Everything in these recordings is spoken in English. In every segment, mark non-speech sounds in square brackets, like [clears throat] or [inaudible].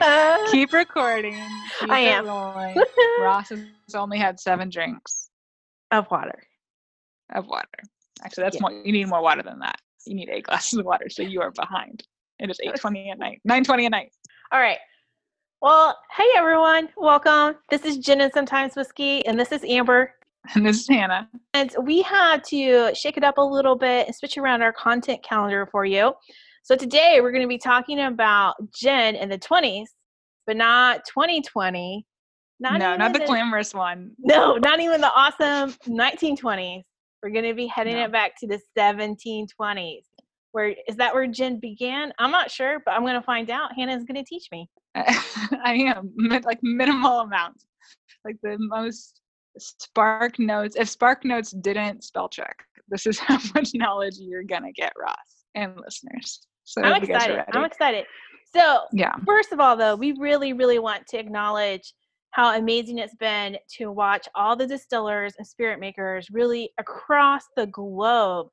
[laughs] Keep recording. Keep I am. [laughs] Ross has only had seven drinks of water. of water. Actually, that's Yeah. more. You need more water than that. You need eight glasses of water, so you are behind. It is eight twenty at night. Nine twenty at night. All right. Well, hey everyone, welcome. This is Gin and Sometimes Whiskey, and this is Amber. [laughs] And this is Hannah. And we had to shake it up a little bit and switch around our content calendar for you. So today we're going to be talking about gin in the 20s, but not 2020. Not no, not even the glamorous one. [laughs] No, not even the awesome 1920s. We're going to be heading No. it back to the 1720s. Where is that where gin began? I'm not sure, but I'm going to find out. Hannah's going to teach me. [laughs] I am like minimal amounts, like the most Spark Notes. If Spark Notes didn't spell check, this is [laughs] how much knowledge you're gonna get, Ross and listeners. So I'm if you guys are excited. I'm excited. So, yeah, first of all, though, we really, really want to acknowledge how amazing it's been to watch all the distillers and spirit makers really across the globe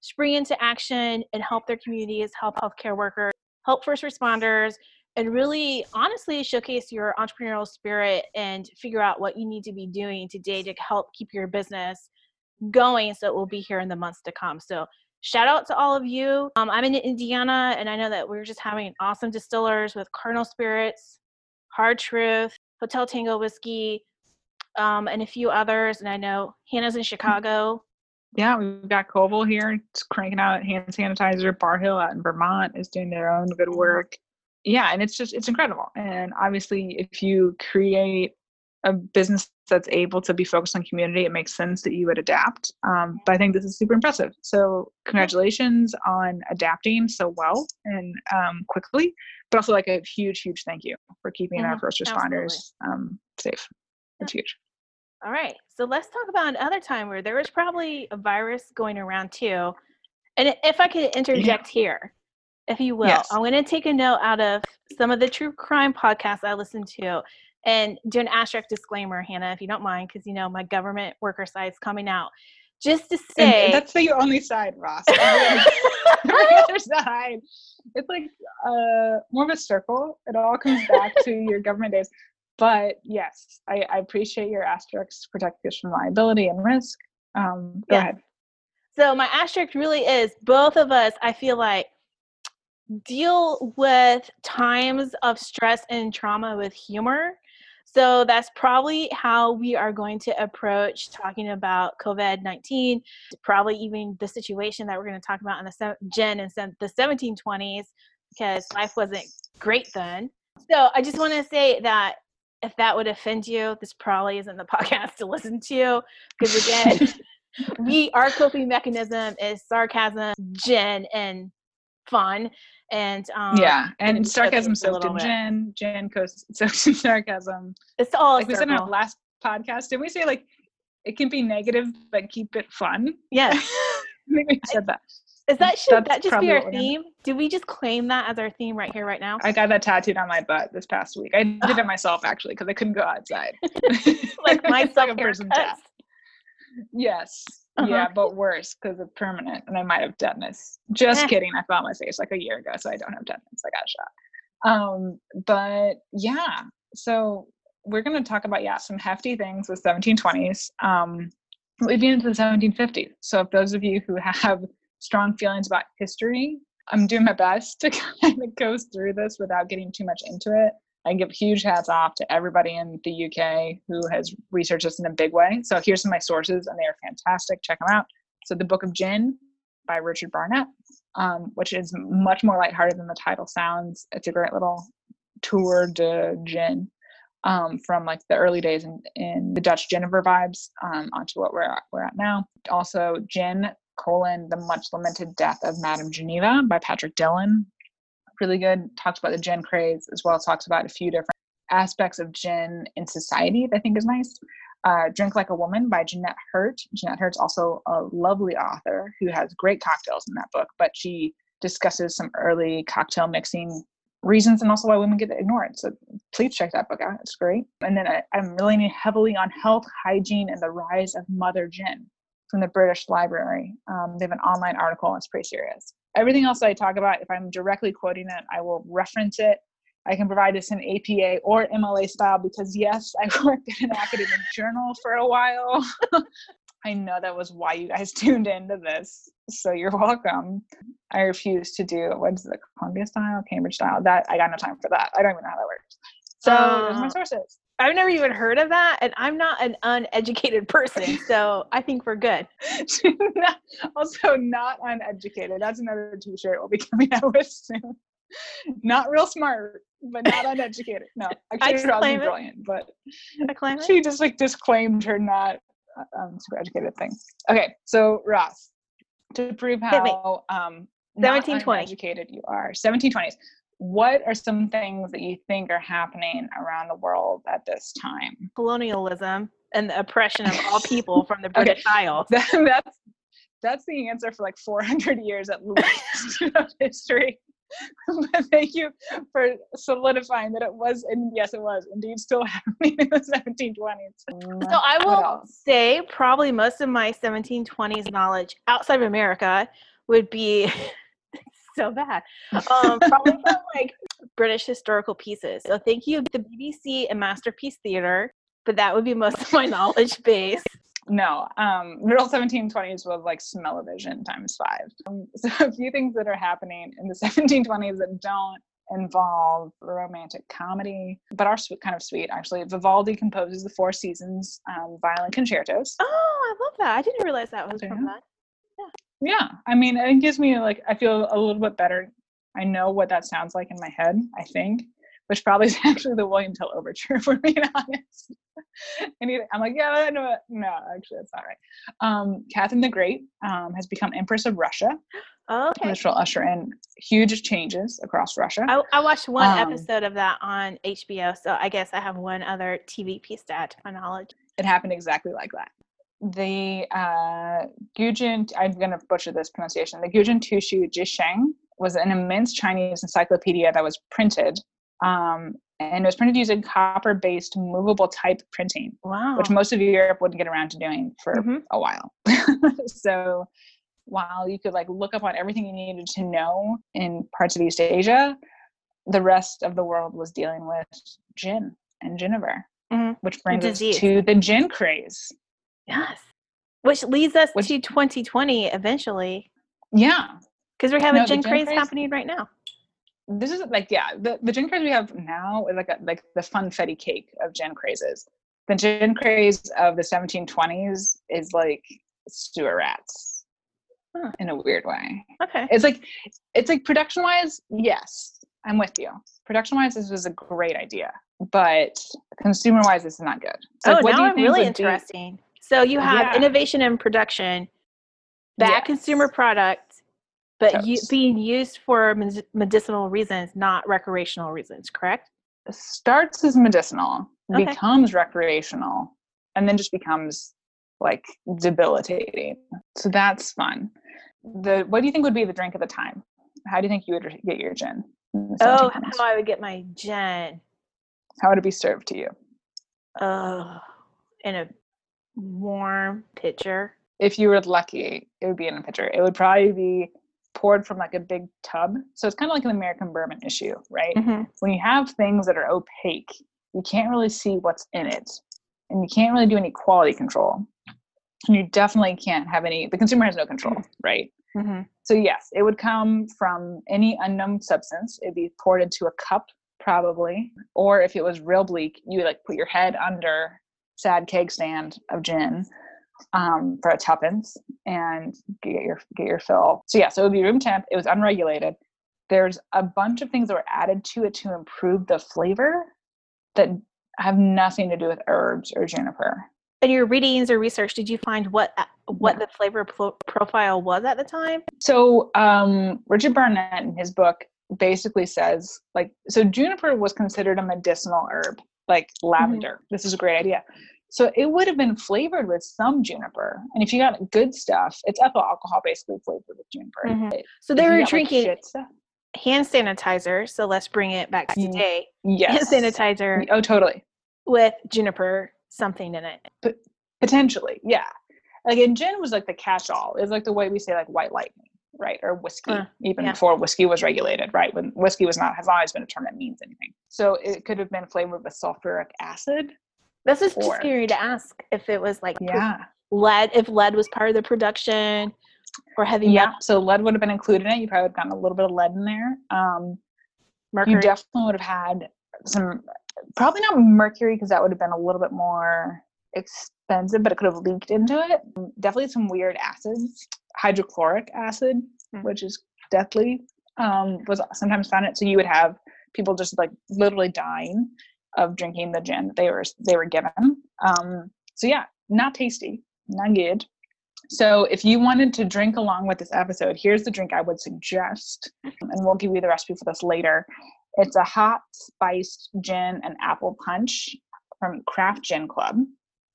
spring into action and help their communities, help healthcare workers, help first responders, and really honestly showcase your entrepreneurial spirit and figure out what you need to be doing today to help keep your business going so it will be here in the months to come. So shout out to all of you. Um, I'm in Indiana and I know that we're just having awesome distillers with Cardinal Spirits, Hard Truth, Hotel Tango Whiskey, um, and a few others. And I know Hannah's in Chicago. yeah. We've got Koval here, it's cranking out hand sanitizer. Barr Hill out in Vermont is doing their own good work. Yeah, and it's just it's incredible. And obviously, if you create a business that's able to be focused on community, it makes sense that you would adapt. Um, but I think this is super impressive. So congratulations on adapting so well and um, quickly, but also like a huge, huge thank you for keeping our Mhm, first responders um, safe. It's huge. All right. So let's talk about another time where there was probably a virus going around too. And if I could interject here, if you will, Yes. I'm going to take a note out of some of the true crime podcasts I listen to and do an asterisk disclaimer, Hannah, if you don't mind, because you know my government worker side's coming out. Just to say, and that's the only side, Ross. [laughs] [laughs] the other side. It's like uh, more of a circle. It all comes back to your government days. But yes, I, I appreciate your asterisks to protect us from liability and risk. Um, go Yeah. ahead. So my asterisk really is both of us, I feel like, deal with times of stress and trauma with humor. So that's probably how we are going to approach talking about COVID 19, probably even the situation that we're going to talk about in the se- Jen and se- the 1720s, because life wasn't great then. So I just want to say that if that would offend you, this probably isn't the [laughs] podcast to listen to, because again, [laughs] we our coping mechanism is sarcasm, gin, and fun. And um, yeah, and sarcasm soaked in gin, gin coast [laughs] soaked in sarcasm. it's all Like we said in our last podcast, did we say like it can be negative but keep it fun? Yes. [laughs] I we said that. Is that should That's that just be our theme? Do we just claim that as our theme right here, right now? I got that tattooed on my butt this past week. I did it [laughs] myself actually because I couldn't go outside. like my self a person haircuts. tat. Yes. Uh-huh. Yeah, but worse because it's permanent and I might have tetanus. Just Eh. kidding. I felt my face like a year ago, so I don't have tetanus. I got shot. Um, but yeah, so we're gonna talk about yeah, some hefty things with 1720s. Um we've been into the 1750s. So if those of you who have strong feelings about history, I'm doing my best to [laughs] kind of go through this without getting too much into it. I give huge hats off to everybody in the UK who has researched this in a big way. So here's some of my sources, and they are fantastic. Check them out. So the Book of Gin by Richard Barnett, um, which is much more lighthearted than the title sounds. It's a great little tour de gin um, from like the early days in, in the Dutch Genever vibes um, onto what we're at, we're at now. Also, Gin colon the much lamented death of Madame Geneva by Patrick Dillon. Really good. Talks about the gin craze as well talks about a few different aspects of gin in society that I think is nice. Uh, Drink Like a Woman by Jeanette Hurt. Jeanette Hurt's also a lovely author who has great cocktails in that book, but she discusses some early cocktail mixing reasons and also why women get ignored. So please check that book out. It's great. And then I, I'm leaning heavily on health, hygiene, and the rise of mother gin from the British Library. Um, they have an online article and it's pretty serious. Everything else I talk about, if I'm directly quoting it, I will reference it I can provide this in APA or MLA style because yes, [laughs] I worked at an academic journal for a while. [laughs] I know that was why you guys [laughs] tuned into this. So you're welcome. I refuse to do what's the Columbia style, Cambridge style. That I got no time for that. I don't even know how that works. So uh, those are my uh, sources. I've never even heard of that, and I'm not an uneducated [laughs] person, so I think we're good. [laughs] also, not uneducated. That's another T-shirt we'll be coming out with soon. Not real smart, but not uneducated. No, [laughs] actually, was brilliant, but she just like disclaimed her not um, super educated thing. Okay, so Ross, to prove how um, 1720 educated you are, 1720s what are some things that you think are happening around the world at this time? Colonialism and the oppression of all [laughs] people from the British okay. Isles. [laughs] That's that's the answer for like 400 years at least [laughs] of history. but thank you for solidifying that it was, and yes, it was indeed still happening in the 1720s. So I will say probably most of my 1720s knowledge outside of America would be so bad. [laughs] Um, probably from like British historical pieces. So thank you, the BBC and Masterpiece Theatre, but that would be most of my knowledge base. No, um, middle 1720s was like smell-o-vision times five. Um, [laughs] so a few things that are happening in the [laughs] 1720s that don't involve romantic comedy, but are kind of sweet actually. Vivaldi composes the Four Seasons um, violin concertos. Oh, I love that! I didn't realize that was from that yeah i mean it gives me like i feel a little bit better. I know what that sounds like in my head i think which probably is [laughs] actually the william tell overture [laughs] for being honest. And i'm like yeah i know it. no actually that's not right. Um, catherine the great um, has become empress of russia okay. which will usher in huge changes across russia. I, I watched one um, episode of that on hbo so i guess i have one other tv piece to add to my knowledge. It happened exactly like that the uh, Gujin, I'm going to butcher this pronunciation, the Gujin Tushu Jisheng was an immense Chinese encyclopedia that was printed. Um, and it was printed using copper based movable type printing, wow. which most of Europe wouldn't get around to doing for mm-hmm. a while. [laughs] so while you could like look up on everything you needed to know in parts of East Asia, the rest of the world was dealing with gin and giniver, mm-hmm. which brings us to the gin craze. Yes. Which leads us Which, to 2020 eventually. Yeah. Because we have no, a gin craze, craze happening right now. This is like, yeah, the, the gin craze we have now is like a, like the funfetti cake of gin crazes. The gin craze of the 1720s is like sewer rats huh. in a weird way. Okay. It's like, it's like production wise, yes, I'm with you. Production wise, this was a great idea, but consumer wise, this is not good. So oh, now I'm really interesting. Be, so you have yeah. innovation and production, bad yes. consumer product, but you, being used for medicinal reasons, not recreational reasons, correct? Starts as medicinal, okay. becomes recreational, and then just becomes like debilitating. So that's fun. The what do you think would be the drink of the time? How do you think you would get your gin? Oh, how I would get my gin. How would it be served to you? Oh, in a warm pitcher? If you were lucky, it would be in a pitcher. It would probably be poured from like a big tub. So it's kind of like an American bourbon issue, right? Mm-hmm. When you have things that are opaque, you can't really see what's in it. And you can't really do any quality control. And you definitely can't have any, the consumer has no control, right? Mm-hmm. So, yes, it would come from any unknown substance. It'd be poured into a cup, probably. Or if it was real bleak, you would like put your head under sad keg stand of gin um, for a tuppence and get your get your fill. So yeah, so it would be room temp. It was unregulated. There's a bunch of things that were added to it to improve the flavor that have nothing to do with herbs or juniper. In your readings or research, did you find what uh, what yeah. the flavor pro- profile was at the time? So um, Richard Barnett in his book basically says like so juniper was considered a medicinal herb like mm-hmm. lavender. Mm-hmm. This is a great idea. So it would have been flavored with some juniper. And if you got good stuff, it's ethyl alcohol basically flavored with juniper. Mm-hmm. So they were drinking like hand sanitizer. So let's bring it back to mm, today. Yes. Hand sanitizer. Oh, totally. With juniper something in it. But potentially, yeah. Like in gin was like the catch all. It's like the way we say like white lightning, right? Or whiskey, Uh, even yeah. before whiskey was regulated, right? When whiskey was not, has always been a term that means anything. So it could have been flavored with sulfuric acid. This is Or- scary to ask if it was like Yeah. lead, if lead was part of the production or heavy Yeah. metal, So lead would have been included in it. You probably would have gotten a little bit of lead in there. Um, mercury. you definitely would have had some, probably not mercury because that would have been a little bit more expensive, but it could have leaked into it. Definitely some weird acids. Hydrochloric acid, Hmm. which is deathly, um, was sometimes found in it. So you would have people just like literally dying of drinking the gin that they were they were given. Um, so yeah, not tasty, not good. So if you wanted to drink along with this episode, here's the drink I would suggest, and we'll give you the recipe for this later. It's a hot spiced gin and apple punch from Craft Gin Club.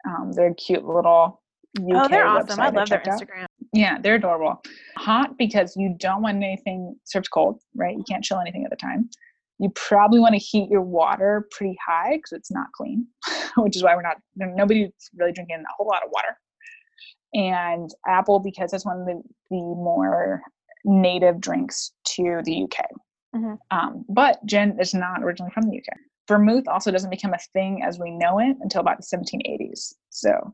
Um, they're a cute little UK oh, they're awesome. I love their Instagram. out. Yeah, they're adorable. Hot because you don't want anything served cold, right? You can't chill anything at the time. You probably want to heat your water pretty high because it's not clean, [laughs] which is why we're not, nobody's really drinking a whole lot of water. And apple because it's one of the, the more native drinks to the UK. Mhm. Um, but gin is not originally from the UK. Vermouth also doesn't become a thing as we know it until about the 1780s. So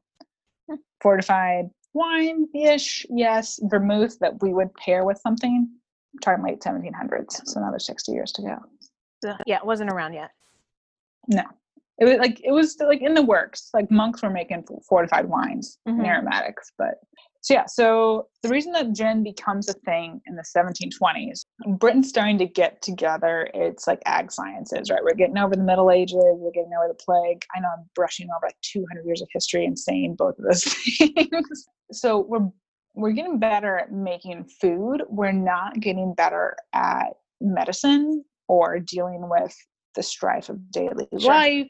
Hmm. fortified wine ish, yes. Vermouth that we would pair with something. I'm talking late 1700s, so another 60 years to go. Yeah, it wasn't around yet. No, it was like it was like in the works. Like monks were making fortified wines Mhm. and aromatics, but so yeah. So the reason that gin becomes a thing in the 1720s, Britain's starting to get together. It's like ag sciences, right? We're getting over the Middle Ages. We're getting over the plague. I know I'm brushing over like 200 years of history and saying both of those [laughs] things. so we're we're getting better at making food. We're not getting better at medicine or dealing with the strife of daily Sure. life.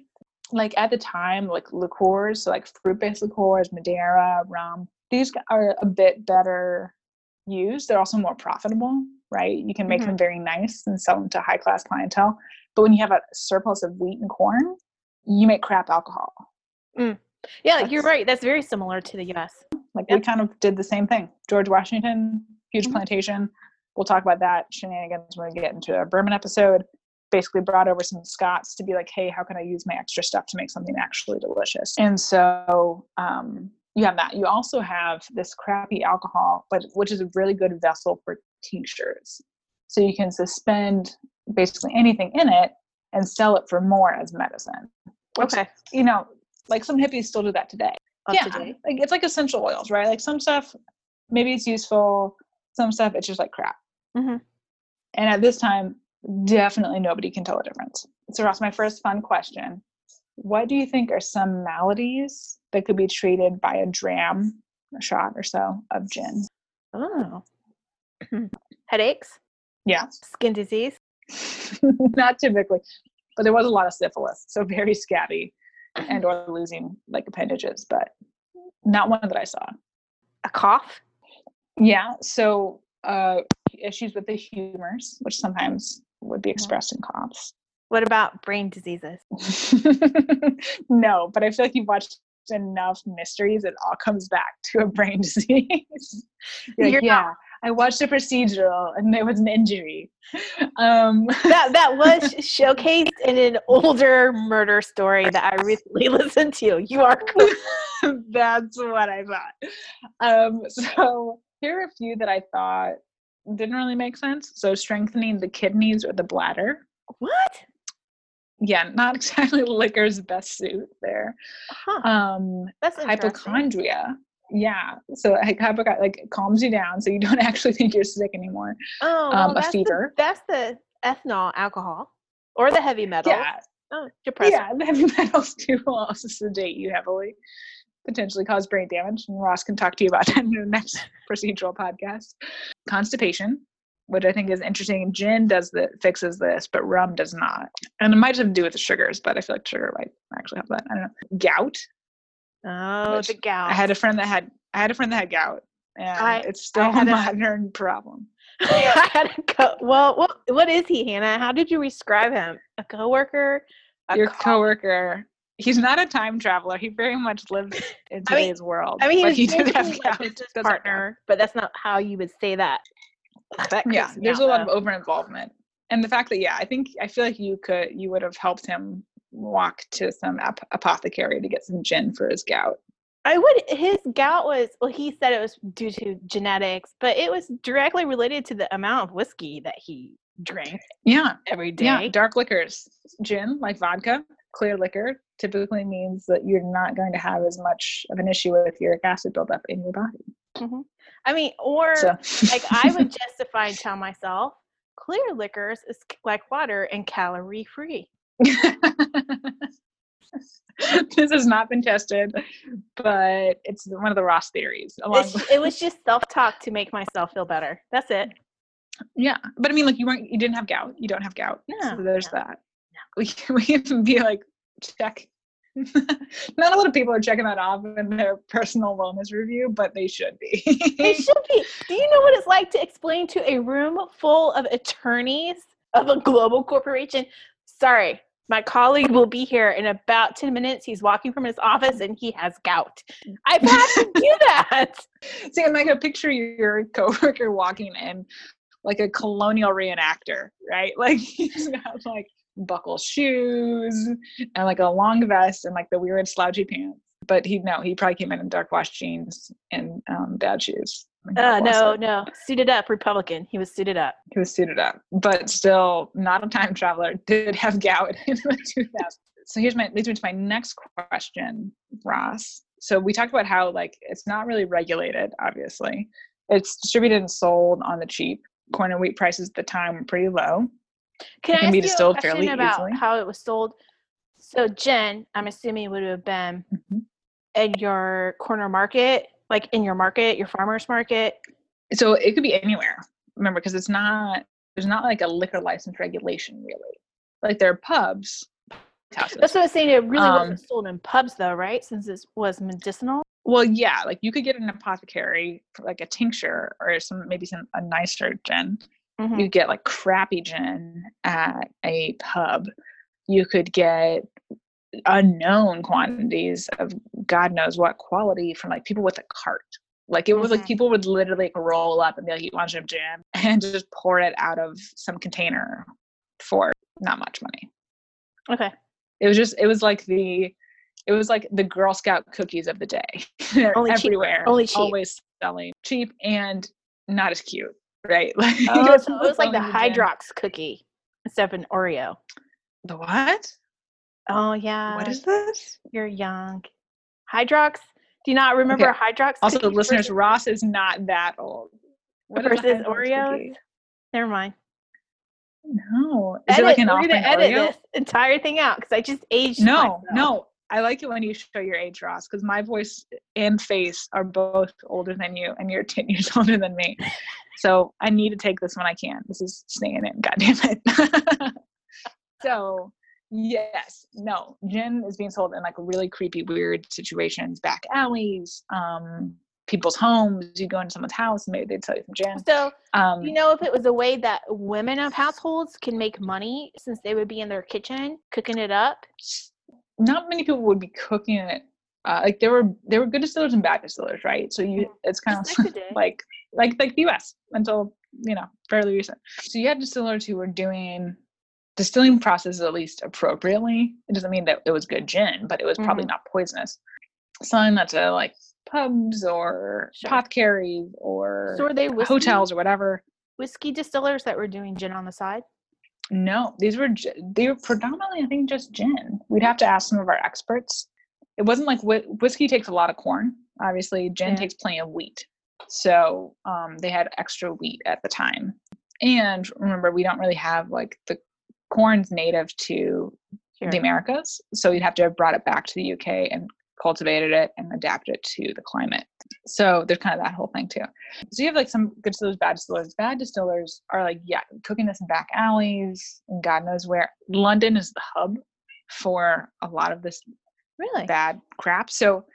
Like at the time, like liqueurs, so like fruit-based liqueurs, Madeira, rum, these are a bit better used. They're also more profitable, right? You can make Mhm. them very nice and sell them to high-class clientele. But when you have a surplus of wheat and corn, you make crap alcohol. Yeah, you're right. That's very similar to the US. Like we kind of did the same thing. George Washington, huge Mhm. plantation. We'll talk about that shenanigans when we get into a bourbon episode. Basically brought over some Scots to be like, hey, how can I use my extra stuff to make something actually delicious? And so um, you have that. You also have this crappy alcohol, but which is a really good vessel for tinctures. So you can suspend basically anything in it and sell it for more as medicine. Which, Okay. You know, like some hippies still do that today Up yeah, to like it's like essential oils, right? Like some stuff, maybe it's useful. Some stuff, it's just like crap. Mhm. And at this time, definitely nobody can tell the difference. So, Ross, my first fun question: What do you think are some maladies that could be treated by a dram, a shot or so of gin? Oh. Headaches, Yeah, skin disease. [laughs] not typically, but there was a lot of syphilis, so very scabby and or losing like appendages, but not one that I saw. a cough. Yeah, so uh, issues with the humors, which sometimes would be expressed in coughs. What about brain diseases? [laughs] no, but I feel like you've watched enough mysteries, it all comes back to a brain [laughs] disease. Like, yeah, not- I watched a procedural and there was an injury. Um, [laughs] That that was showcased in an older murder story that I recently [laughs] listened to. You are correct. [laughs] That's what I thought. Um, so here are a few that I thought didn't really make sense. So strengthening the kidneys or the bladder. what? Yeah, not exactly liquor's best suit there. Huh. Um, That's hypochondria. Yeah, so like like calms you down, so you don't [laughs] actually think you're sick anymore. Oh, um, well, a that's the- fever. that's the ethanol alcohol or the heavy metal. Yeah, Oh, depressant. yeah, the heavy [laughs] metals too [laughs] will also sedate you heavily, potentially cause brain damage. And Ross can talk to you about that in the next procedural podcast. Constipation, which I think is interesting. Gin does the fixes this, but rum does not. And it might have to do with the sugars, but I feel like sugar might actually help that. I don't know. Gout. Oh, the gout. I had a friend that had I had a friend that had gout, and I- it's still a had a- modern [laughs] [laughs] problem. I [laughs] had a co- well, what what is he, Hannah? How did you describe him? A coworker? A Your co- coworker. He's not a time traveler. He very much lives in I mean- today's world. I mean, but he did have a gout. business Does have gout. partner, but that's not how you would say that. That yeah, there's out, a lot of though. over involvement, and the fact that yeah, I think I feel like you could you would have helped him walk to some ap- apothecary to get some gin for his gout. I would. His gout was. Well, he said it was due to genetics, but it was directly related to the amount of whiskey that he drank Yeah, every day. yeah, dark liquors, gin like vodka, clear liquor typically means that you're not going to have as much of an issue with uric acid buildup in your body. Mhm. I mean, or So, like I would [laughs] justify and tell myself, clear liquors is like water and calorie free. [laughs] this has not been tested, but it's one of the Ross theories. Along it was just self talk to make myself feel better. That's it. yeah, but I mean, like you weren't, you didn't have gout. You don't have gout. No, so there's no, that. We can, [laughs] we can be like check. [laughs] not a lot of people are checking that off in their personal wellness review, but they should be. they should be. Do you know what it's like to explain to a room full of attorneys of a global corporation? Sorry, my colleague will be here in about 10 minutes. He's walking from his office and he has gout. I've had to do [laughs] that. See, I'm like a picture your coworker walking in like a colonial reenactor, right? [laughs] Like he's got like buckle shoes and like a long vest and like the weird slouchy pants. But he no, he probably came in in dark wash jeans and um, bad shoes. Uh, no, him. no. Suited up, Republican. He was suited up. He was suited up, but still not a time traveler. [laughs] Did have gout in the [laughs] 2000s. So here's my leads me to my next question, Ross. So we talked about how like it's not really regulated. Obviously, it's distributed and sold on the cheap. Corn and wheat prices at the time were pretty low. Can It I can ask be you distilled question fairly about easily. how it was sold? So Jen, I'm assuming would have been Mhm. in your corner market, like in your market, your farmer's market. So it could be anywhere. Remember, because it's not there's not like a liquor license regulation really. Like there are pubs, houses. That's what I was saying. It really Um, wasn't sold in pubs, though, right? Since it was medicinal. Well, yeah, like you could get an apothecary for like a tincture or some maybe some a nicer gin. Mhm. You get like crappy gin at a pub. You could get unknown quantities of God knows what quality from like people with a cart. Like it was like Mhm. people would literally like, roll up and be like, "You want some [laughs] gin?" and just pour it out of some container for not much money. Okay. It was just it was like the it was like the Girl Scout cookies of the day. They're [laughs] Only cheap- everywhere. only cheap. Always selling cheap and not as cute, right? [laughs] Like Oh, so it was like the. Hydrox cookie instead of an Oreo. The what? Oh yeah. what is this? You're young. Hydrox. Do you not remember Okay. Hydrox? Also, listeners, versus- Ross is not that old. What versus Oreos? cookie? Never mind. No. Is Edit, it like an we're gonna edit Oreo? this entire thing out because I just aged. No, myself. no. I like it when you show your age, Ross, because my voice and face are both older than you, and you're 10 [laughs] years older than me. So I need to take this when I can. This is staying in, [laughs] God damn it. [laughs] so, yes, no, gin is being sold in like really creepy, weird situations, back alleys, um, people's homes. You go into someone's house, maybe they'd sell you some gin. So, Um, you know if it was a way that women of households can make money since they would be in their kitchen cooking it up? not many people would be cooking it. Uh, like there were there were good distillers and bad distillers, right? So you it's kind of like [laughs] like like like the U.S. until you know fairly recent. So you had distillers who were doing distilling process at least appropriately. It doesn't mean that it was good gin, but it was probably Mhm. not poisonous. Selling that to like pubs or Sure. apothecaries or So they whiskey, hotels or whatever. whiskey distillers that were doing gin on the side? No, these were they were predominantly, I think, just gin. We'd have to ask some of our experts. It wasn't like whi- whiskey takes a lot of corn. Obviously, gin Yeah. takes plenty of wheat. So um, they had extra wheat at the time. And remember, we don't really have like the corn's native to Here. the Americas, so you'd have to have brought it back to the UK and cultivated it and adapted it to the climate. So there's kind of that whole thing too. So you have like some good distillers, bad distillers. Bad distillers are like, yeah, cooking this in back alleys and God knows where. London is the hub for a lot of this Really? bad crap. So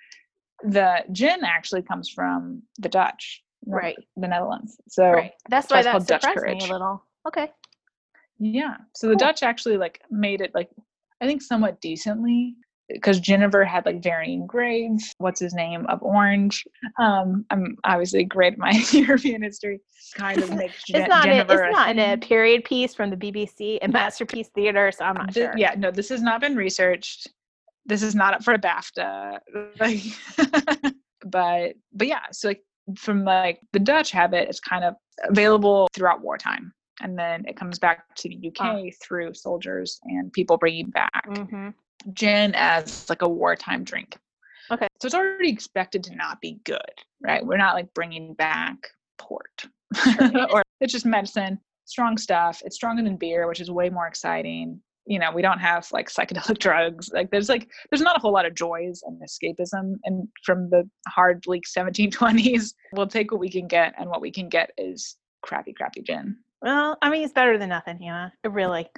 the gin actually comes from the Dutch, Right. The Netherlands. So Right. That's why that called Dutch surprised me courage. a little. Okay. Yeah. So the Dutch actually like made it like I think somewhat decently. because genever had like varying grades. What's his name of orange? Um, I'm obviously great at my [laughs] European history. Kind of makes it's Je- not Jennifer a, it's not in a period piece from the BBC and Masterpiece Theater, so I'm not Th- sure. Yeah, no, this has not been researched. This is not up for a BAFTA. [laughs] Like, but but yeah, so like from like the Dutch have it, it's kind of available throughout wartime, and then it comes back to the UK Ah. through soldiers and people bringing back hmm gin as like a wartime drink. Okay. so it's already expected to not be good, right? We're not like bringing back port, [laughs] or it's just medicine, strong stuff. It's stronger than beer, which is way more exciting you know we don't have like psychedelic [laughs] drugs like there's like there's not a whole lot of joys and escapism and from the hard bleak 1720s we'll take what we can get and what we can get is crappy crappy gin Well, I mean, it's better than nothing, Hannah. It really.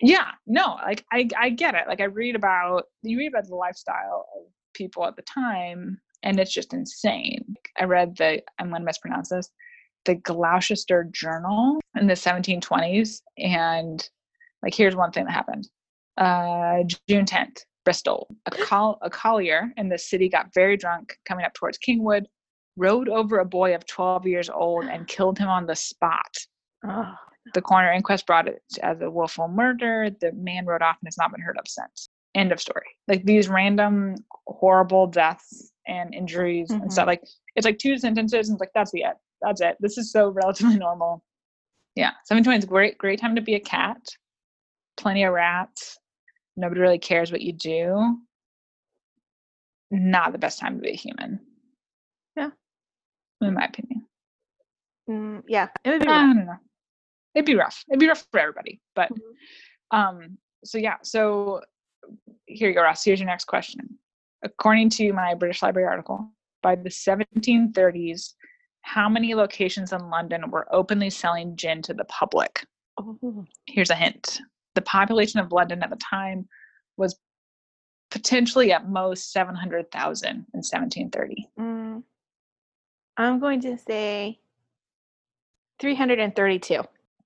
yeah no like i i get it like i read about you read about the lifestyle of people at the time and it's just insane i read the i'm going to mispronounce this the gloucester journal in the 1720s and like here's one thing that happened uh june 10th bristol a, col- a collier in the city got very drunk coming up towards kingswood rode over a boy of 12 years old and [gasps] killed him on the spot Oh, the coroner inquest brought it as a willful murder. The man rode off and has not been heard of since. End of story. Like these random horrible deaths and injuries and stuff. Like it's like two sentences and it's like that's the end. That's it. This is so [laughs] relatively normal. Yeah, 720 is great, great time to be a cat. Plenty of rats. Nobody really cares what you do. Not the best time to be a human. Yeah. In my opinion. mm, yeah. It would be I don't know. It'd be rough. It'd be rough for everybody. But Mhm. um, so yeah, so here you go, Ross. Here's your next question. According to my British Library article, by the 1730s, how many locations in London were openly selling gin to the public? Ooh. Here's a hint. The population of London at the time was potentially at most 700,000 in 1730. Mm, I'm going to say 332.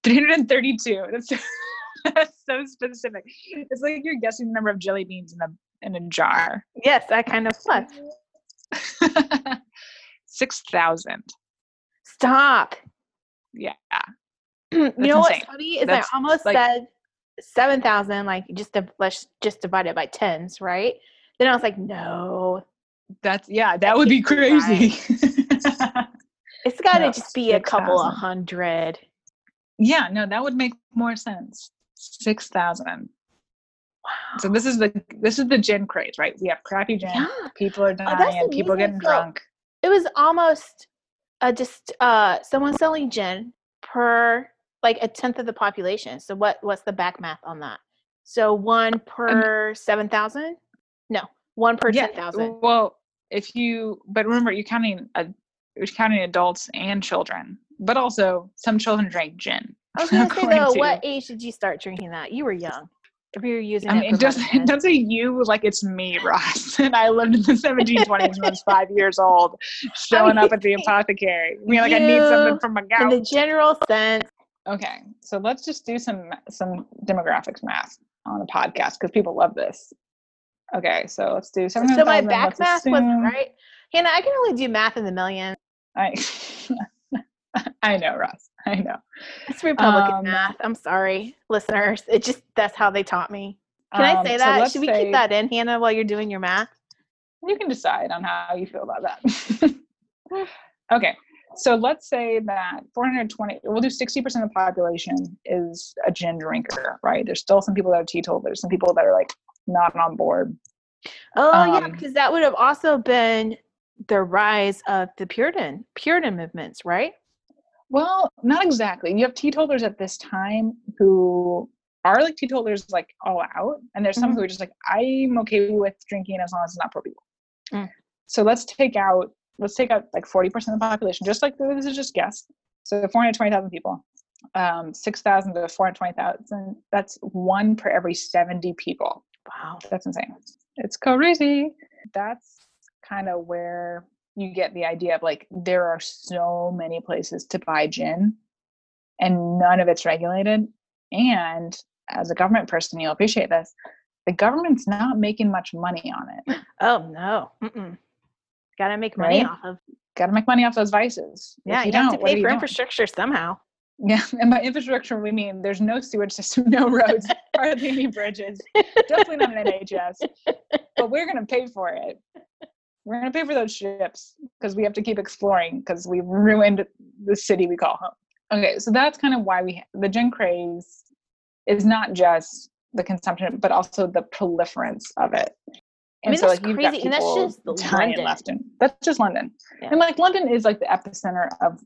332. That's, [laughs] that's so specific. It's like you're guessing the number of jelly beans in a in a jar. Yes, that kind of was. [laughs] Six thousand. Stop. Yeah. [clears throat] you know what's funny is That's I almost like- said 7,000, like just to, let's just divide it by tens, right? Then I was like, no, That's yeah, that would be can't be right. crazy. [laughs] it's got to No, just be a couple of hundred. Yeah, no, that would make more sense. Six thousand. Wow. So this is the this is the gin craze, right? We have crappy gin. Yeah. People are Oh, dying. people are getting So- drunk. it was almost uh, just uh, someone selling gin per like a tenth of the population. So what what's the back math on that? So one per seven thousand? No, one per ten thousand. Well, if you, but remember, you're counting a, you're counting adults and children, but also some children drank gin. I was gonna [laughs] say though, to- what age did you start drinking that? You were young. If you were using I it mean, it doesn't, it doesn't say you like it's me, Ross. [laughs] And I lived in the 1720s when I was five years old, showing up at the apothecary. I mean, like I need something from my in gout. the general sense. Okay, so let's just do some some demographics math on a podcast because people love this. Okay, so let's do some. So my back math wasn't right. Hannah, I can only do math in the million. I, [laughs] [laughs] I know, Ross. I know. It's Republican Um, math. I'm sorry, listeners. It just that's how they taught me. Can I Um, say that? let's Should we say- keep that in, Hannah, while you're doing your math? You can decide on how you feel about that. [laughs] okay, so let's say that 420, we'll do 60% of the population is a gin drinker, right? There's still some people that are teetotalers, some people that are like not on board. Oh yeah, Um, because that would have also been the rise of the Puritan Puritan movements, right? Well, not exactly. You have teetotalers at this time who are like teetotalers like all out, and there's some Mhm. who are just like, I'm okay with drinking as long as it's not for people. Mm. So let's take out let's take out like 40% of the population, just like this is just guess. So 420,000 people, um, 6,000 to 420,000. That's one per every 70 people. Wow. That's insane. It's crazy. That's kind of where you get the idea of like there are so many places to buy gin and none of it's regulated. And as a government person, you'll appreciate this. the government's not making much money on it. Oh no. Mm-mm. Gotta make money Right? off of. Got to make money off those vices. If Yeah, you, you, don't, have to pay you for doing? infrastructure somehow. Yeah, [laughs] and by infrastructure we mean there's no sewage system, no roads, [laughs] hardly any bridges, definitely not an NHS. But we're gonna pay for it. We're gonna pay for those ships because we have to keep exploring because we've ruined the city we call home. Okay, so that's kind of why we the gin craze is not just the consumption, but also the proliferance of it. I mean, so that's like you've got crazy, and that's just London. left and that's just London. Yeah. And like London is like the epicenter of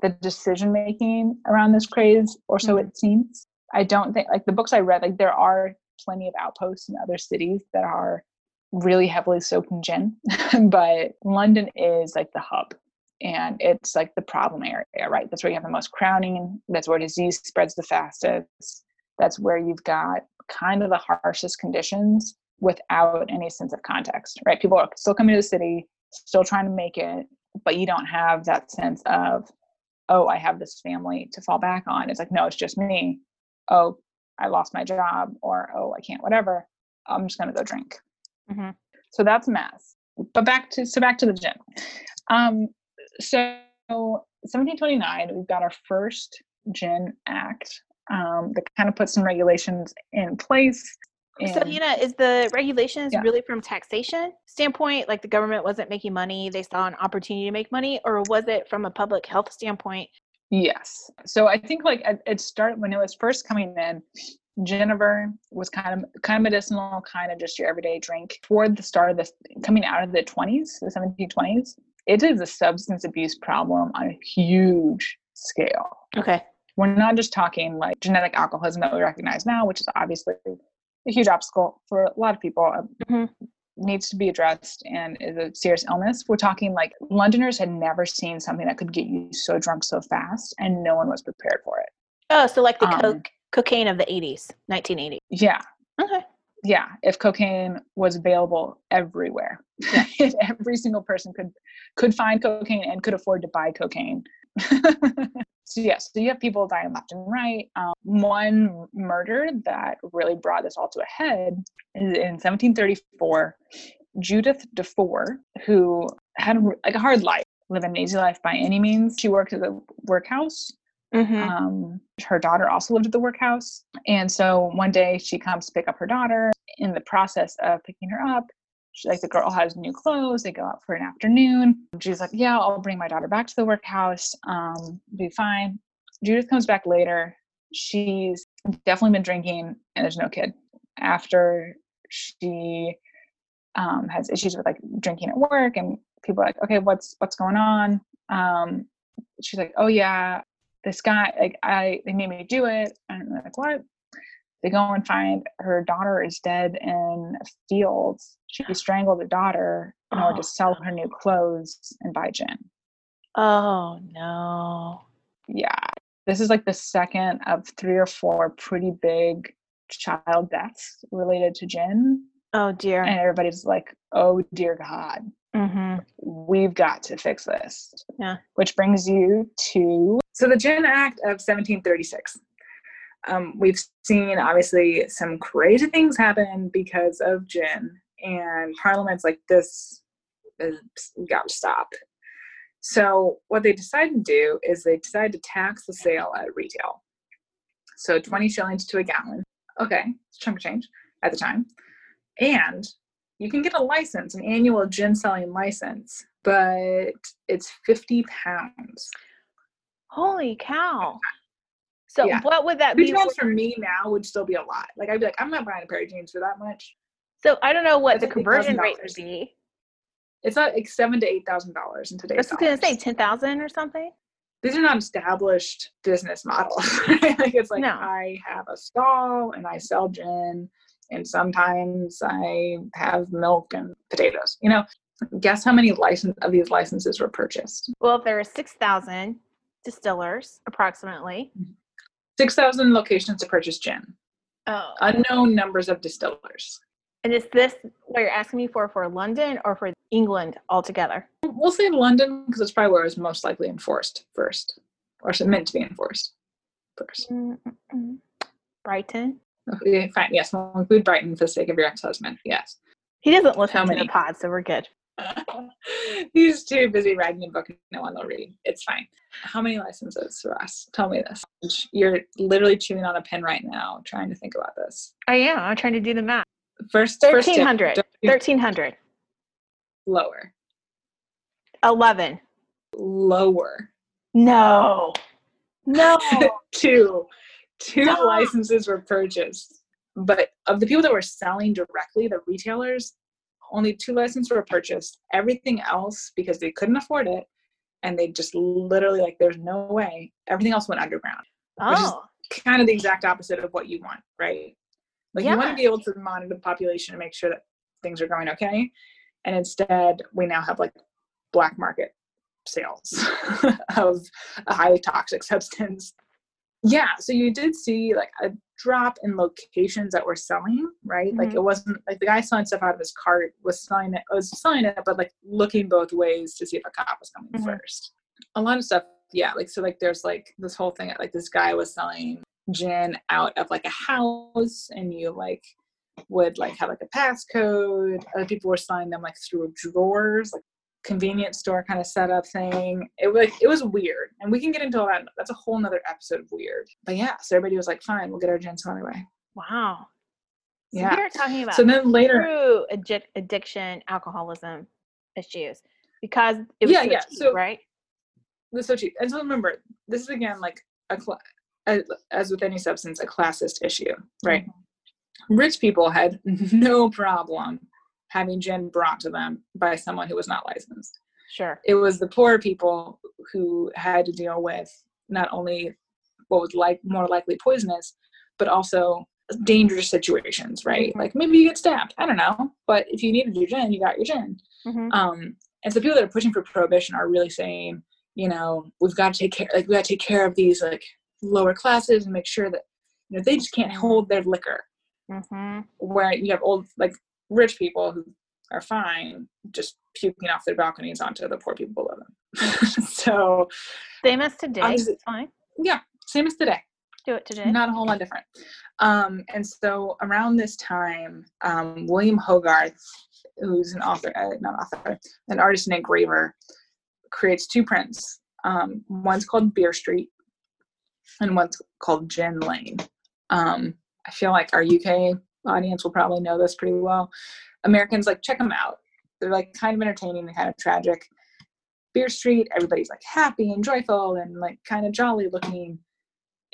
the decision making around this craze, or so Mhm. it seems. I don't think like the books I read, like there are plenty of outposts in other cities that are really heavily soaked in gin, [laughs] but London is like the hub. And it's like the problem area, right? That's where you have the most crowding. That's where disease spreads the fastest. That's where you've got kind of the harshest conditions without any sense of context, right? People are still coming to the city, still trying to make it, but you don't have that sense of, oh, I have this family to fall back on. It's like, no, it's just me. Oh, I lost my job, or oh, I can't, whatever. I'm just gonna go drink. Mhm. So that's mass. But back to so back to the gym. Um, so 1729, we've got our first gin act um, that kind of puts some regulations in place. So, and- you know, is the regulations Yeah. really from taxation standpoint? Like the government wasn't making money, they saw an opportunity to make money, or was it from a public health standpoint? Yes. So I think like it started when it was first coming in. Jennifer was kind of kind of medicinal, kind of just your everyday drink. Toward the start of this, coming out of the 20s, the 1720s, it is a substance abuse problem on a huge scale. Okay. We're not just talking like genetic alcoholism that we recognize now, which is obviously a huge obstacle for a lot of people. uh, Mhm. Needs to be addressed and is a serious illness. We're talking like Londoners had never seen something that could get you so drunk so fast, and no one was prepared for it. Oh, so like the Um, coke, cocaine of the 80s, 1980. Yeah, Okay. yeah. If cocaine was available everywhere, [laughs] if every single person could could find cocaine and could afford to buy cocaine. [laughs] so yes, so you have people dying left and right. Um, one murder that really brought this all to a head is in 1734. Judith Defour, who had like a hard life, lived an easy life by any means. She worked at the workhouse Mm-hmm. um, her daughter also lived at the workhouse. And so one day she comes to pick up her daughter. In the process of picking her up, she, like the girl has new clothes. They go out for an afternoon. She's like, Yeah, I'll bring my daughter back to the workhouse. Um, be fine. Judith comes back later. She's definitely been drinking, and there's no kid. After she um, has issues with like drinking at work, and people are like, Okay, what's what's going on? Um, she's like, Oh yeah, this guy like i they made me do it and they're like what they go and find her daughter is dead in a field she strangled the daughter in order Oh, to sell her new clothes and buy gin Oh, no. yeah this is like the second of three or four pretty big child deaths related to gin Oh, dear. and everybody's like oh dear god Mm-hmm. we've got to fix this. Yeah. Which brings you to so the Gin Act of 1736. Um, we've seen obviously some crazy things happen because of gin, and Parliament's like this is got to stop. So what they decided to do is they decided to tax the sale at retail. So 20 shillings to a gallon. Okay, it's a chunk of change at the time. And you can get a license, an annual gin selling license, but it's 50 pounds. Holy cow. So Yeah. what would that 50 be? for me now would still be a lot. Like I'd be like, I'm not buying a pair of jeans for that much. So I don't know what That's the conversion rate would be. It's not like seven to eight thousand dollars in I today's. was going to say 10,000 or something. these are not established business models. [laughs] Like it's like No. I have a stall and I sell gin, and sometimes I have milk and potatoes. You know, guess how many license of these licenses were purchased? Well, if there are 6,000 distillers approximately. Six thousand locations to purchase gin. Oh. Unknown numbers of distillers. And is this what you're asking me for for London or for England altogether? We'll say London because it's probably where it was most likely enforced first, or meant to be enforced first. Mm-mm-mm. Brighton. Oh, okay, fine. Yes, we'll include Brighton for the sake of your ex-husband. Yes. He doesn't listen How to many? the pod, so we're good. [laughs] He's too busy writing a book and no one will read. It's fine. How many licenses for us? Tell me this. You're literally chewing on a pen right now, trying to think about this. I am. I'm trying to do the math. First, first tip, 1300. don't do 1300. lower, 11. lower. No. No. [laughs] two, two Stop. licenses were purchased, but of the people that were selling directly, the retailers, only two licenses were purchased. Everything else, because they couldn't afford it, and they just literally like, there's no way. Everything else went underground. which is- oh. kind of the exact opposite of what you want, right? Like you want to be able to monitor the population and make sure that things are going okay. And instead, we now have like black market sales [laughs] of a highly toxic substance. Yeah, so you did see like a drop in locations that were selling, right? Like Mhm. it wasn't like the guy selling stuff out of his cart was selling it, was selling it, but like looking both ways to see if a cop was coming Mhm. first. A lot of stuff, yeah. Like so, like there's like this whole thing. That like this guy was selling gin out of like a house, and you like would like have like a passcode. Other people were selling them like through drawers, like convenience store kind of setup thing. It was it was weird, and we can get into all that. That's a whole nother episode of weird. But yeah, so everybody was like, "Fine, we'll get our gin some other way." Wow. So Yeah. we are talking about So then later, true addic- addiction, alcoholism issues because it was Yeah, so yeah, cheap, so- right? this is so cheap. And so remember, this is again like a cla- as, as with any substance, a classist issue, right? Mm-hmm. Rich people had [laughs] no problem having gin brought to them by someone who was not licensed. Sure. It was the poor people who had to deal with not only what was like more likely poisonous, but also dangerous situations, right? Mhm. Like maybe you get stabbed, I don't know, but if you needed your gin, you got your gin. hmm Um, and so people that are pushing for prohibition are really saying, you know, we've got to take care, like we got to take care of these like lower classes and make sure that you know they just can't hold their liquor. hmm Where you have old like rich people who are fine just puking off their balconies onto the poor people below them. [laughs] so Same as today. Fine. yeah, same as today. Do it today. not a whole lot different. Um, and so around this time, um, William Hogarth, who's an author, uh, not author, an artist and engraver, creates two prints. Um, one's called Beer Street, and one's called Gin Lane. Um, I feel like our UK audience will probably know this pretty well. Americans like check them out. They're like kind of entertaining and kind of tragic. Beer Street, everybody's like happy and joyful and like kind of jolly looking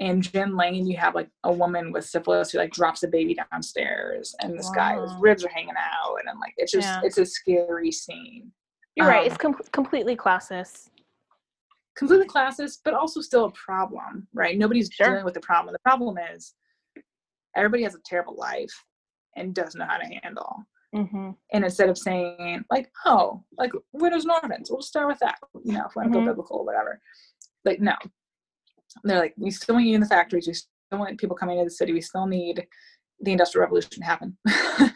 And Gin Lane, you have like a woman with syphilis who like drops a baby downstairs, and this guy, his ribs are hanging out, and I'm like, it's just, Yeah. it's a scary scene. You're right. um, It's com- completely classist. Completely classist, but also still a problem, right? Nobody's Sure. dealing with the problem. The problem is everybody has a terrible life and doesn't know how to handle. hmm And instead of saying like, oh, like widows and orphans, we'll start with that. You know, if we want to go biblical, whatever. Like, no. They're like, we still want you in the factories. We still want people coming into the city. We still need the industrial revolution to happen [laughs]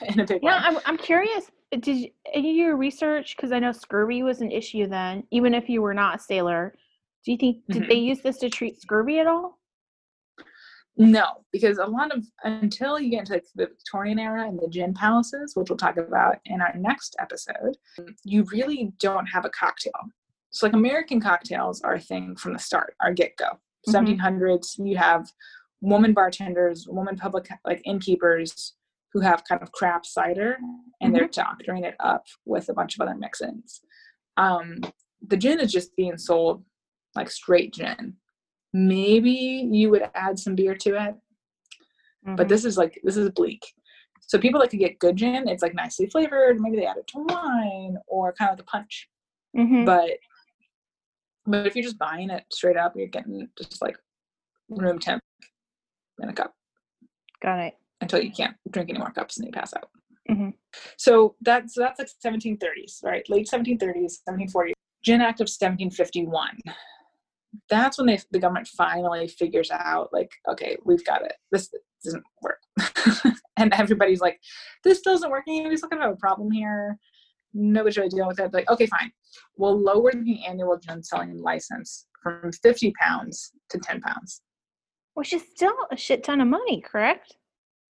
in a big Yeah, way. I'm, I'm curious. uh, Did you, any of your research? Because I know scurvy was an issue then, even if you were not a sailor. Do you think did Mhm. they use this to treat scurvy at all? No, because a lot of until you get into like the Victorian era and the gin palaces, which we'll talk about in our next episode, you really don't have a cocktail. So like American cocktails are a thing from the start, our get go. Mhm. 1700s, you have woman bartenders, woman public like innkeepers who have kind of craft cider and they're doctoring it up with a bunch of other mix-ins. Um, the gin is just being sold like straight gin. Maybe you would add some beer to it, but Mhm. this is like this is bleak. So people that could get good gin, it's like nicely flavored. Maybe they add it to wine or kind of the punch. Mhm. But but if you're just buying it straight up, you're getting just like room temp in a cup got it. until you can't drink any more cups and you pass out. Mhm. So that's so that's like 1730s, right? Late 1730s, 1740s. Gin Act of 1751. That's when they the government finally figures out, like, okay, we've got it. This doesn't work, [laughs] and everybody's like, this doesn't work. Anybody's looking have a problem here. Nobody's really dealing with it. Like, okay, fine. We'll lower the annual gin selling license from 50 pounds to 10 pounds. Which is still a shit ton of money, correct?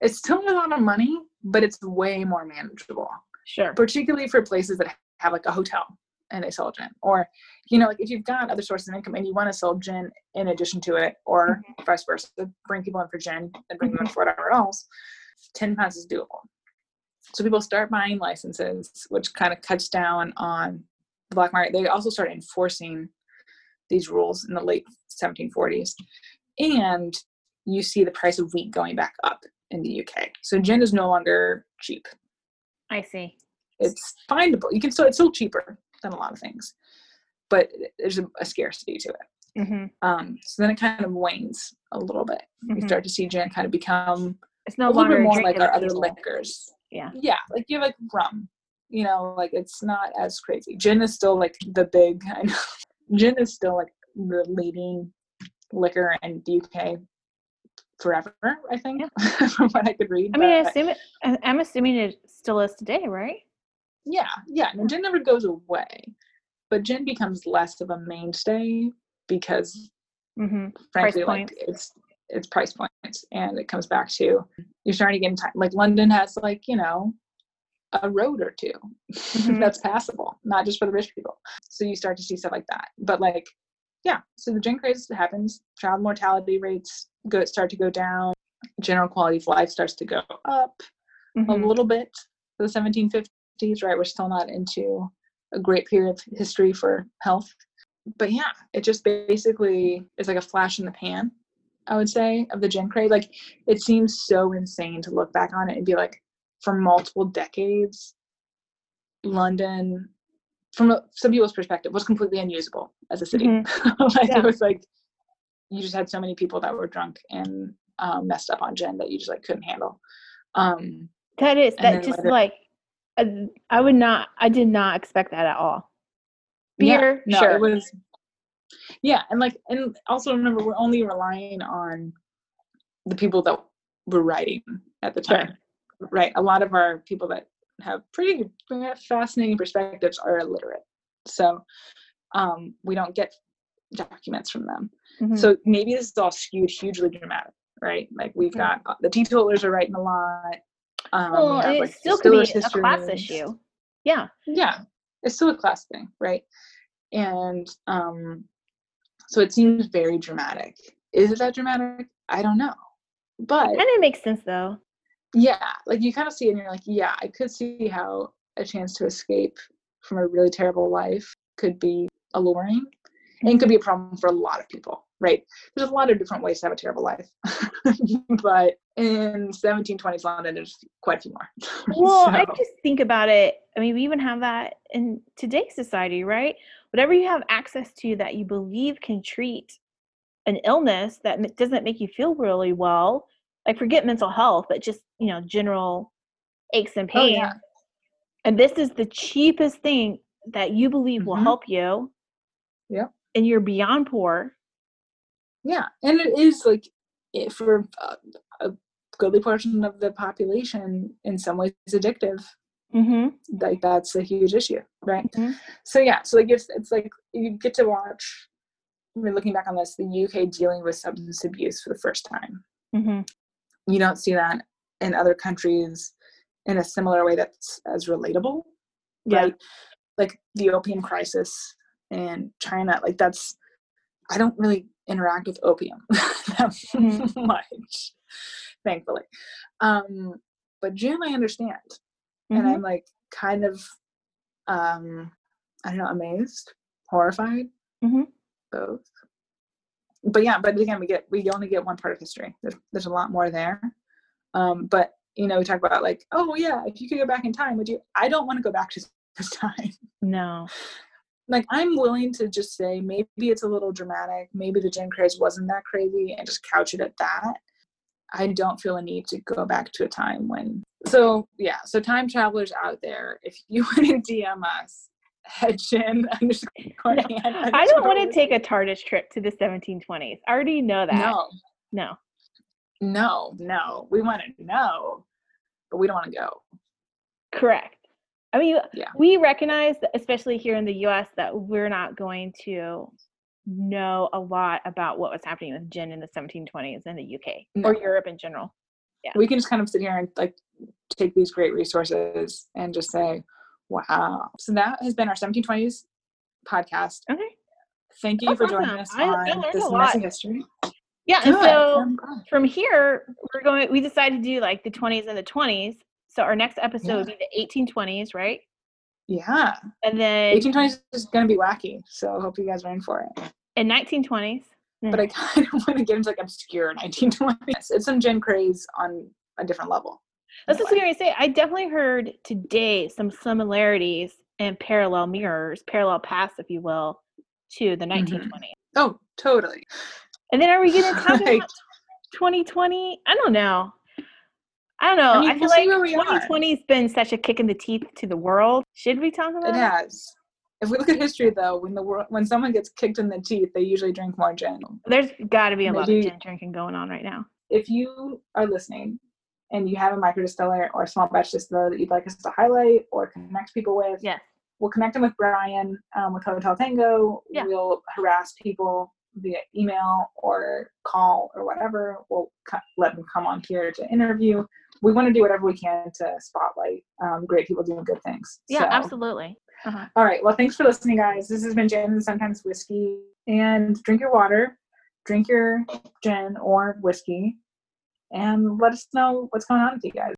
it's still a lot of money, but it's way more manageable, Sure. particularly for places that have like a hotel and they sell gin. Or, you know, like if you've got other sources of income and you want to sell gin in addition to it, or mm-hmm. vice versa, bring people in for gin and bring them in mm-hmm. for whatever else, 10 pounds is doable. So people start buying licenses, which kind of cuts down on the black market. They also start enforcing these rules in the late 1740s. And you see the price of wheat going back up in the UK. So gin is no longer cheap. I see. It's findable. You can still it's still cheaper than a lot of things, but there's a, a scarcity to it. Mm-hmm. Um, so then it kind of wanes a little bit. You Mhm. start to see gin kind of become It's a no little longer bit more like our other liquors. Yeah. Yeah, like you have like rum. You know, like it's not as crazy. Gin is still like the big. I know. [laughs] Gin is still like the leading liquor in the UK forever. I think [laughs] from what I could read. I mean, I assume it, I'm assuming it still is today, right? Yeah, yeah. No, gin never goes away, but gin becomes less of a mainstay because Mm-hmm. frankly like points. it's it's price points and it comes back to you're starting to get in time like london has like you know a road or 2 [laughs] Mhm. that's passable not just for the rich people so you start to see stuff like that but like yeah so the gin craze happens child mortality rates go start to go down general quality of life starts to go up Mhm. a little bit for the 1750s right we're still not into a great period of history for health. But yeah it just basically is like a flash in the pan i would say of the gin craze like it seems so insane to look back on it and be like for multiple decades london from a- some people's perspective was completely unusable as a city. [laughs] Like Yeah. it was like you just had so many people that were drunk and um, messed up on gin that you just like couldn't handle. Um That is that just later- like uh, I would not. I did not expect that at all. Yeah, Beer, no, sure. it was. Yeah, and like, and also remember, we're only relying on the people that were writing at the Sure. time, right? A lot of our people that have pretty fascinating perspectives are illiterate, so um, we don't get documents from them. Mhm. So maybe this is all skewed hugely dramatic, right? Like we've got uh, the teetotalers are writing a lot. Um, we well, have, it like, still could be a class issue. Yeah. yeah it's still a class thing right and um so it seems very dramatic is it that dramatic i don't know but And it makes sense though. yeah like you kind of see it and you're like yeah i could see how a chance to escape from a really terrible life could be alluring and could be a problem for a lot of people right there's a lot of different ways to have a terrible life [laughs] but in 1720s london there's quite a few more [laughs] Well, I just think about it. I mean, we even have that in today's society, right? Whatever you have access to that you believe can treat an illness that doesn't make you feel really well, like forget mental health, but just, you know, general aches and Oh, pains. yeah. And this is the cheapest thing that you believe will Mhm. help you. Yeah. And you're beyond poor. Yeah, and it is like it, for a, a goodly portion of the population, in some ways, addictive. Mm-hmm. Like that's a huge issue, right? Mhm. So yeah, so like it's it's like you get to watch. I mean, looking back on this, the UK dealing with substance abuse for the first time. Mm-hmm. You don't see that in other countries in a similar way that's as relatable, Yeah. right? Like the opium crisis in China, like that's. I don't really interact with opium [laughs] that Mhm. much, thankfully. Um, but June, I understand, and Mhm. I'm like kind of, um, I don't know, amazed, horrified, Mhm. both. But yeah, but again, we get we only get one part of history. There's there's a lot more there. Um, but you know, we talk about like, oh yeah, if you could go back in time, would you? I don't want to go back to [laughs] this time No. Like I'm willing to just say maybe it's a little dramatic, maybe the gin craze wasn't that crazy, and just couch it at that. I don't feel a need to go back to a time when. So yeah, so time travelers out there, if you want to DM us, head gin [laughs] underscore No, I don't want to take a TARDIS trip to the 1720s. I already know that. No, No. no, no. We want to know, but we don't want to go. Correct. I mean, Yeah. we recognize, especially here in the US, that we're not going to know a lot about what was happening with gin in the 1720s in the UK or Europe in general. Yeah. We can just kind of sit here and like take these great resources and just say, wow. So that has been our 1720s podcast. Okay. Thank you That's for joining us I- I on learned this messy history. Yeah, and so from here we're going. We decided to do like the 20s and the 20s. So our next episode would be the 1820s, right? Yeah. And then 1820s is going to be wacky. So I hope you guys are in for it. in 1920s. But I mm. kind of [laughs] want to get into like obscure 1920s. It's some gin craze on a different level. That's what I was going to say. I definitely heard today some similarities and parallel mirrors, parallel paths, if you will, to the 1920s. Mm-hmm. Oh, totally. And then are we going to talk [laughs] Right. about 2020? I don't know. I don't know. I I, feel like where we are. 2020 has been such a kick in the teeth to the world. Should we talk about It It has. If we look at history, though, when the world, when someone gets kicked in the teeth, they usually drink more gin. There's got to be a lot of gin drinking going on right now. If you are listening and you have a micro distiller or a small batch distiller that you'd like us to highlight or connect people with, Yes. we'll connect them with Brian um, with Hotel Tango. Yeah. We'll harass people via email or call or whatever. We'll co- let them come on here to interview. We want to do whatever we can to spotlight um, great people doing good things. Yeah, So- absolutely. Uh-huh. All right. Well, thanks for listening, guys. This has been Gin and Sometimes Whiskey. And drink your water, drink your gin or whiskey, and let us know what's going on with you guys.